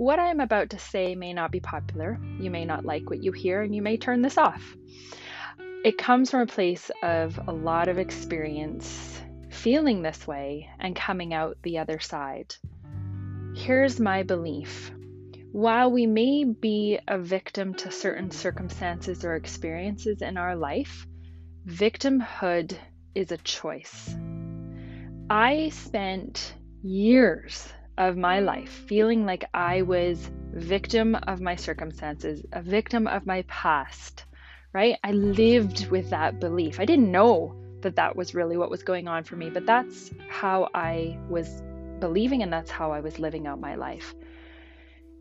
What I am about to say may not be popular. You may not like what you hear, and you may turn this off. It comes from a place of a lot of experience feeling this way and coming out the other side. Here's my belief while we may be a victim to certain circumstances or experiences in our life, victimhood is a choice. I spent years of my life feeling like I was victim of my circumstances, a victim of my past, right? I lived with that belief. I didn't know that that was really what was going on for me, but that's how I was believing and that's how I was living out my life.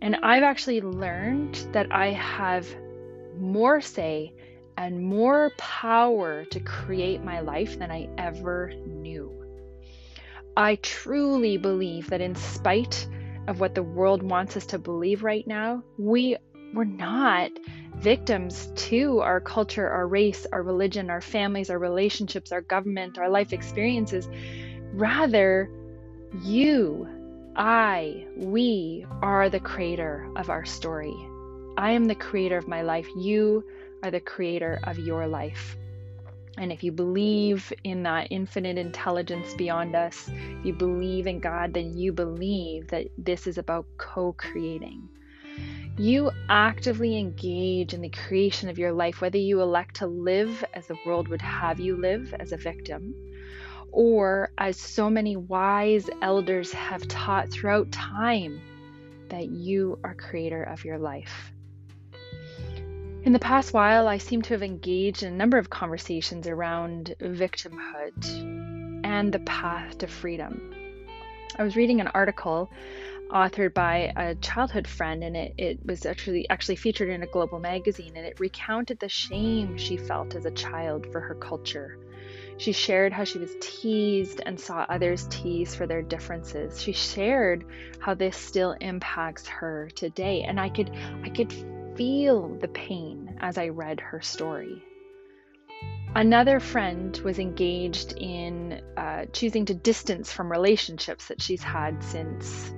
And I've actually learned that I have more say and more power to create my life than I ever knew. I truly believe that in spite of what the world wants us to believe right now, we we're not victims to our culture, our race, our religion, our families, our relationships, our government, our life experiences. Rather, you, I, we are the creator of our story. I am the creator of my life. You are the creator of your life. And if you believe in that infinite intelligence beyond us, if you believe in God, then you believe that this is about co creating. You actively engage in the creation of your life, whether you elect to live as the world would have you live as a victim, or as so many wise elders have taught throughout time, that you are creator of your life. In the past while, I seem to have engaged in a number of conversations around victimhood and the path to freedom. I was reading an article authored by a childhood friend and it, it was actually actually featured in a global magazine and it recounted the shame she felt as a child for her culture she shared how she was teased and saw others teased for their differences. She shared how this still impacts her today and I could I could feel the pain as I read her story. Another friend was engaged in uh, choosing to distance from relationships that she's had since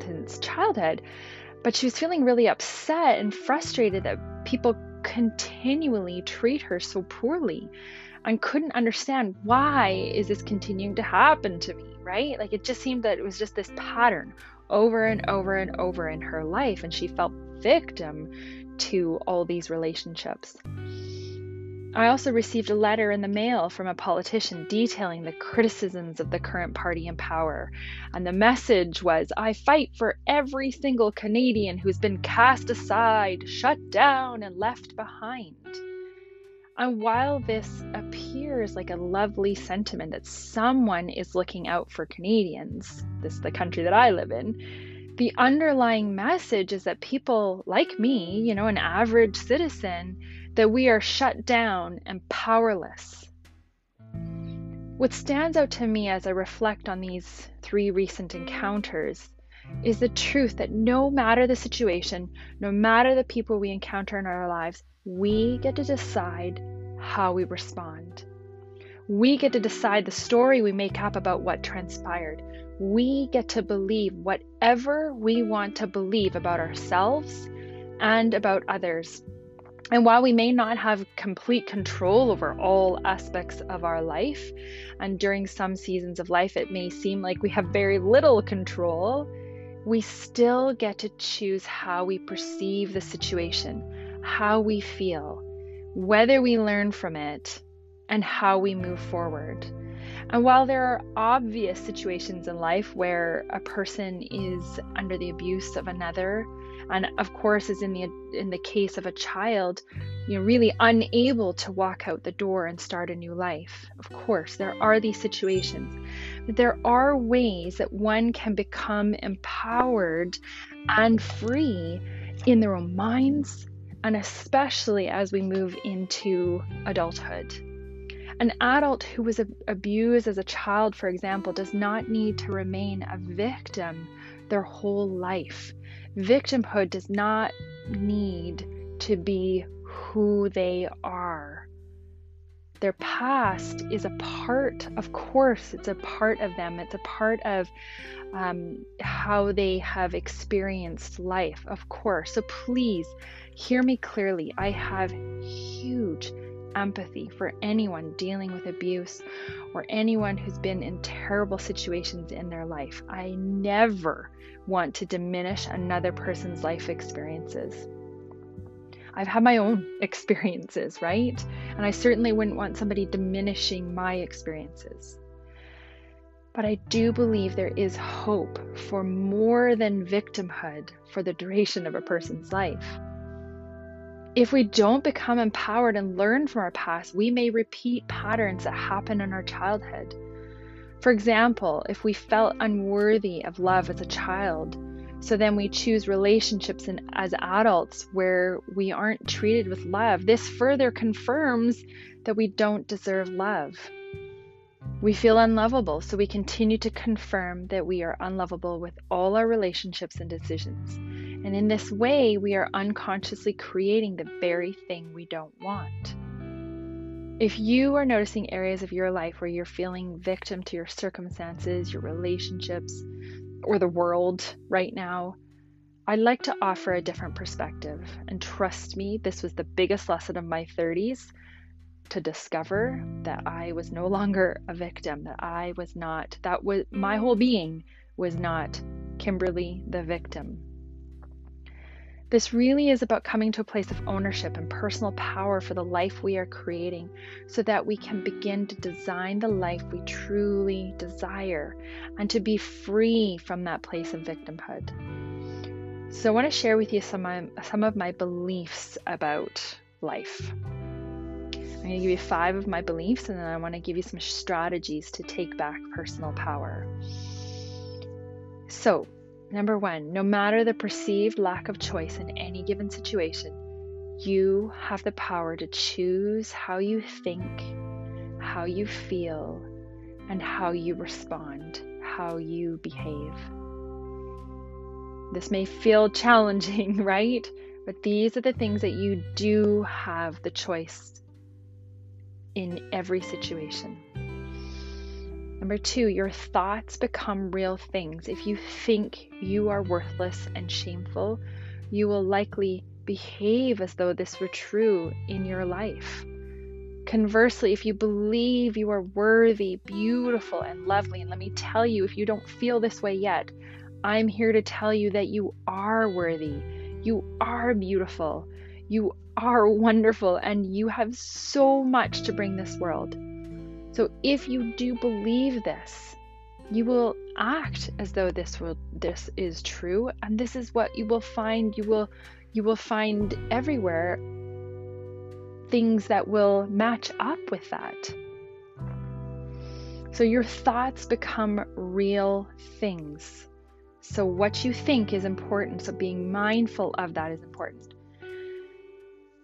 since childhood, but she was feeling really upset and frustrated that people continually treat her so poorly and couldn't understand why is this continuing to happen to me, right? Like it just seemed that it was just this pattern over and over and over in her life and she felt victim to all these relationships. I also received a letter in the mail from a politician detailing the criticisms of the current party in power. And the message was I fight for every single Canadian who's been cast aside, shut down, and left behind. And while this appears like a lovely sentiment that someone is looking out for Canadians, this is the country that I live in, the underlying message is that people like me, you know, an average citizen, that we are shut down and powerless. What stands out to me as I reflect on these three recent encounters is the truth that no matter the situation, no matter the people we encounter in our lives, we get to decide how we respond. We get to decide the story we make up about what transpired. We get to believe whatever we want to believe about ourselves and about others. And while we may not have complete control over all aspects of our life, and during some seasons of life it may seem like we have very little control, we still get to choose how we perceive the situation, how we feel, whether we learn from it, and how we move forward. And while there are obvious situations in life where a person is under the abuse of another, and of course is in the in the case of a child, you know, really unable to walk out the door and start a new life. Of course, there are these situations. But there are ways that one can become empowered and free in their own minds, and especially as we move into adulthood. An adult who was abused as a child, for example, does not need to remain a victim their whole life. Victimhood does not need to be who they are. their past is a part, of course, it's a part of them. It's a part of um, how they have experienced life, of course. So please hear me clearly. I have huge empathy for anyone dealing with abuse or anyone who's been in terrible situations in their life. I never want to diminish another person's life experiences. I've had my own experiences, right? And I certainly wouldn't want somebody diminishing my experiences. But I do believe there is hope for more than victimhood for the duration of a person's life. If we don't become empowered and learn from our past, we may repeat patterns that happen in our childhood. For example, if we felt unworthy of love as a child, so then we choose relationships in, as adults where we aren't treated with love, this further confirms that we don't deserve love. We feel unlovable, so we continue to confirm that we are unlovable with all our relationships and decisions. And in this way, we are unconsciously creating the very thing we don't want. If you are noticing areas of your life where you're feeling victim to your circumstances, your relationships, or the world right now, I'd like to offer a different perspective. And trust me, this was the biggest lesson of my 30s to discover that I was no longer a victim, that I was not, that was my whole being was not Kimberly the victim. This really is about coming to a place of ownership and personal power for the life we are creating so that we can begin to design the life we truly desire and to be free from that place of victimhood. So, I want to share with you some, of, some of my beliefs about life. I'm going to give you five of my beliefs, and then I want to give you some strategies to take back personal power. So, number one, no matter the perceived lack of choice in any given situation, you have the power to choose how you think, how you feel, and how you respond, how you behave. This may feel challenging, right? But these are the things that you do have the choice in every situation. Number two, your thoughts become real things. If you think you are worthless and shameful, you will likely behave as though this were true in your life. Conversely, if you believe you are worthy, beautiful, and lovely, and let me tell you, if you don't feel this way yet, I'm here to tell you that you are worthy, you are beautiful, you are wonderful and you have so much to bring this world. So if you do believe this, you will act as though this will this is true and this is what you will find you will you will find everywhere things that will match up with that. So your thoughts become real things. So what you think is important. So being mindful of that is important.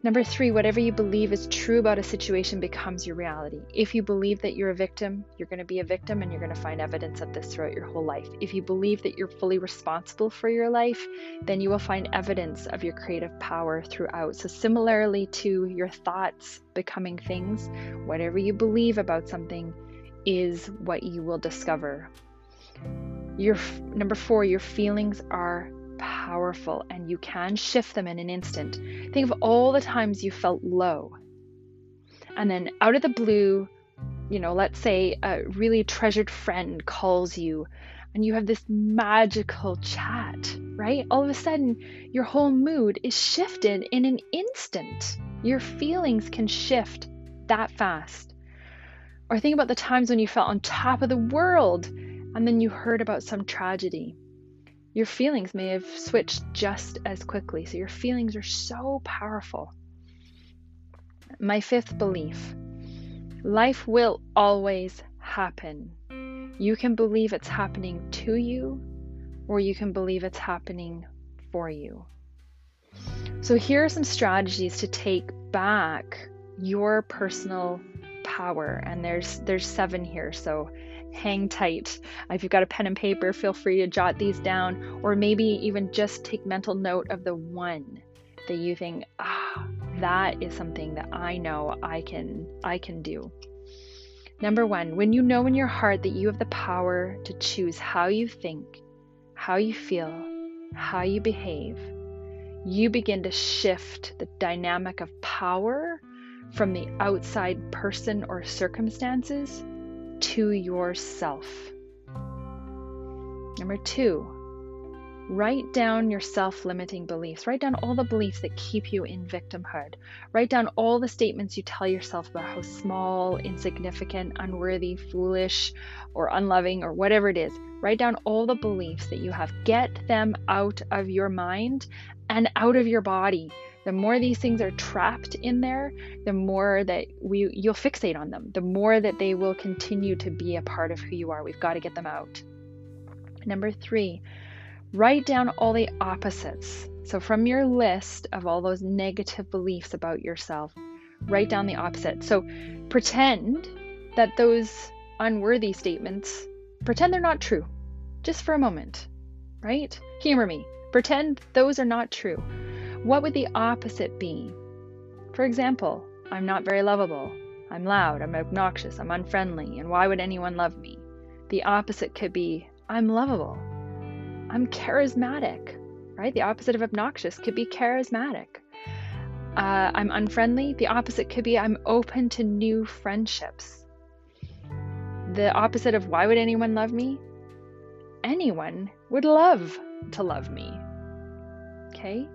Number three, whatever you believe is true about a situation becomes your reality. If you believe that you're a victim, you're going to be a victim and you're going to find evidence of this throughout your whole life. If you believe that you're fully responsible for your life, then you will find evidence of your creative power throughout. So, similarly to your thoughts becoming things, whatever you believe about something is what you will discover. Your number 4, your feelings are powerful and you can shift them in an instant. Think of all the times you felt low. And then out of the blue, you know, let's say a really treasured friend calls you and you have this magical chat, right? All of a sudden, your whole mood is shifted in an instant. Your feelings can shift that fast. Or think about the times when you felt on top of the world and then you heard about some tragedy your feelings may have switched just as quickly. So your feelings are so powerful. My fifth belief life will always happen. You can believe it's happening to you, or you can believe it's happening for you. So, here are some strategies to take back your personal power, and there's there's seven here. So, hang tight. If you've got a pen and paper, feel free to jot these down, or maybe even just take mental note of the one that you think, ah, that is something that I know I can I can do. Number 1, when you know in your heart that you have the power to choose how you think, how you feel, how you behave, you begin to shift the dynamic of power from the outside person or circumstances to yourself. Number two, write down your self limiting beliefs. Write down all the beliefs that keep you in victimhood. Write down all the statements you tell yourself about how small, insignificant, unworthy, foolish, or unloving, or whatever it is. Write down all the beliefs that you have. Get them out of your mind and out of your body. The more these things are trapped in there, the more that we you'll fixate on them. The more that they will continue to be a part of who you are. We've got to get them out. Number 3, write down all the opposites. So from your list of all those negative beliefs about yourself, write down the opposite. So pretend that those unworthy statements, pretend they're not true. Just for a moment, right? Humor me. Pretend those are not true. What would the opposite be? For example, I'm not very lovable. I'm loud, I'm obnoxious, I'm unfriendly, and why would anyone love me? The opposite could be I'm lovable. I'm charismatic, right? The opposite of obnoxious could be charismatic. Uh, I'm unfriendly. The opposite could be I'm open to new friendships. The opposite of why would anyone love me? Anyone would love to love me. Okay?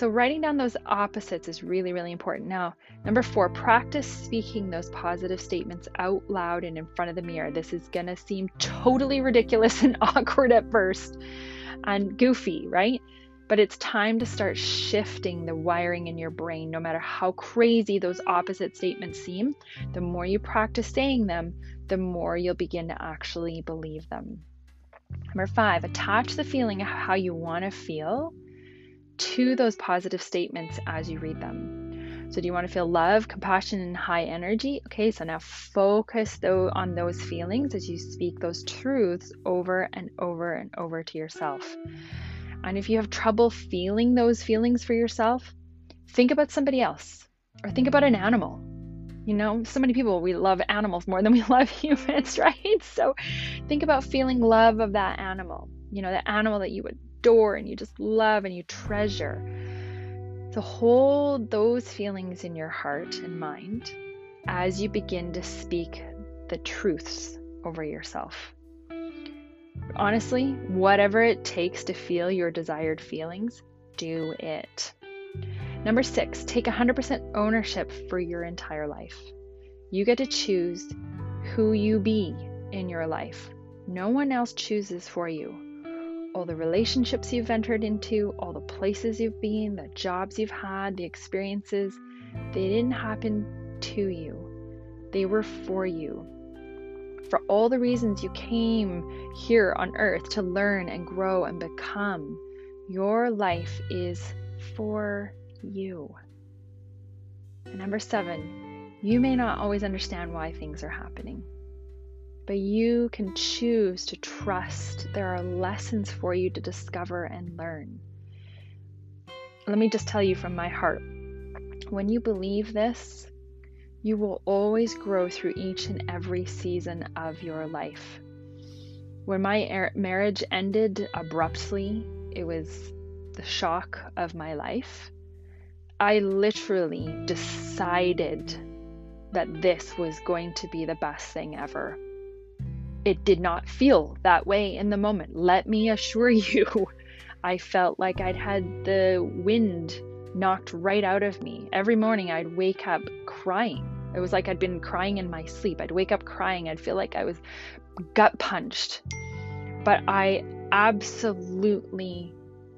So, writing down those opposites is really, really important. Now, number four, practice speaking those positive statements out loud and in front of the mirror. This is going to seem totally ridiculous and awkward at first and goofy, right? But it's time to start shifting the wiring in your brain, no matter how crazy those opposite statements seem. The more you practice saying them, the more you'll begin to actually believe them. Number five, attach the feeling of how you want to feel to those positive statements as you read them. So, do you want to feel love, compassion, and high energy? Okay, so now focus though on those feelings as you speak those truths over and over and over to yourself. And if you have trouble feeling those feelings for yourself, think about somebody else or think about an animal. You know, so many people, we love animals more than we love humans, right? So think about feeling love of that animal, you know, the animal that you would adore and you just love and you treasure. To hold those feelings in your heart and mind as you begin to speak the truths over yourself. Honestly, whatever it takes to feel your desired feelings, do it. Number six, take 100% ownership for your entire life. You get to choose who you be in your life. No one else chooses for you all the relationships you've entered into, all the places you've been, the jobs you've had, the experiences, they didn't happen to you. They were for you. For all the reasons you came here on earth to learn and grow and become, your life is for you. And number seven, you may not always understand why things are happening but you can choose to trust there are lessons for you to discover and learn. Let me just tell you from my heart when you believe this, you will always grow through each and every season of your life. When my er- marriage ended abruptly, it was the shock of my life. I literally decided that this was going to be the best thing ever it did not feel that way in the moment. Let me assure you, I felt like I'd had the wind knocked right out of me. Every morning I'd wake up crying. It was like I'd been crying in my sleep. I'd wake up crying. I'd feel like I was gut punched. But I absolutely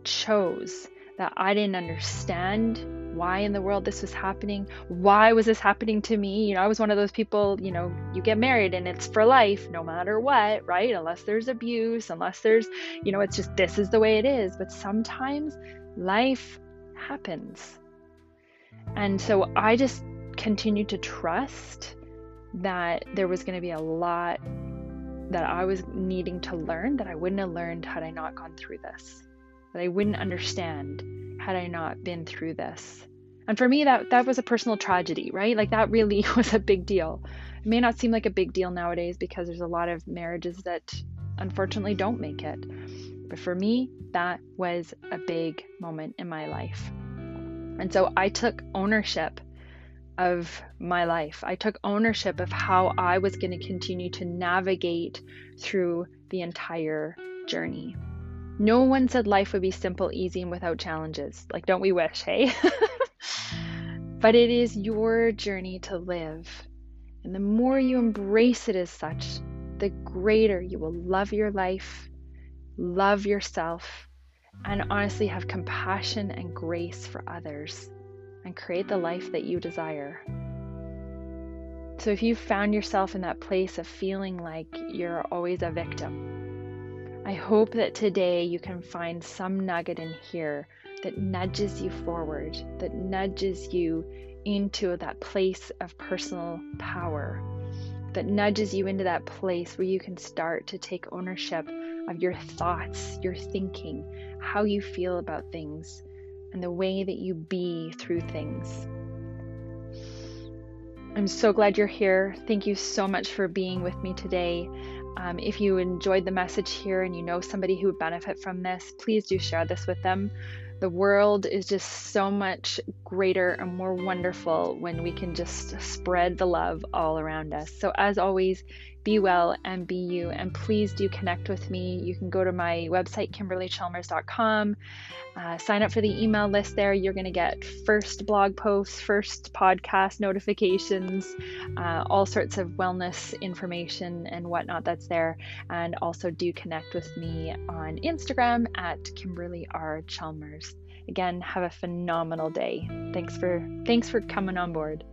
chose that I didn't understand why in the world this was happening. Why was this happening to me? You know, I was one of those people, you know, you get married and it's for life no matter what, right? Unless there's abuse, unless there's, you know, it's just this is the way it is. But sometimes life happens. And so I just continued to trust that there was going to be a lot that I was needing to learn that I wouldn't have learned had I not gone through this that I wouldn't understand had I not been through this. And for me, that, that was a personal tragedy, right? Like that really was a big deal. It may not seem like a big deal nowadays because there's a lot of marriages that unfortunately don't make it. But for me, that was a big moment in my life. And so I took ownership of my life. I took ownership of how I was going to continue to navigate through the entire journey. No one said life would be simple, easy, and without challenges. Like, don't we wish, hey? but it is your journey to live. And the more you embrace it as such, the greater you will love your life, love yourself, and honestly have compassion and grace for others and create the life that you desire. So, if you found yourself in that place of feeling like you're always a victim, I hope that today you can find some nugget in here that nudges you forward, that nudges you into that place of personal power, that nudges you into that place where you can start to take ownership of your thoughts, your thinking, how you feel about things, and the way that you be through things. I'm so glad you're here. Thank you so much for being with me today. Um, if you enjoyed the message here and you know somebody who would benefit from this, please do share this with them. The world is just so much greater and more wonderful when we can just spread the love all around us. So, as always, be well and be you. And please do connect with me. You can go to my website, kimberlychalmers.com, uh, sign up for the email list there. You're going to get first blog posts, first podcast notifications, uh, all sorts of wellness information and whatnot that's there. And also do connect with me on Instagram at Kimberly R. Chalmers. Again, have a phenomenal day. Thanks for thanks for coming on board.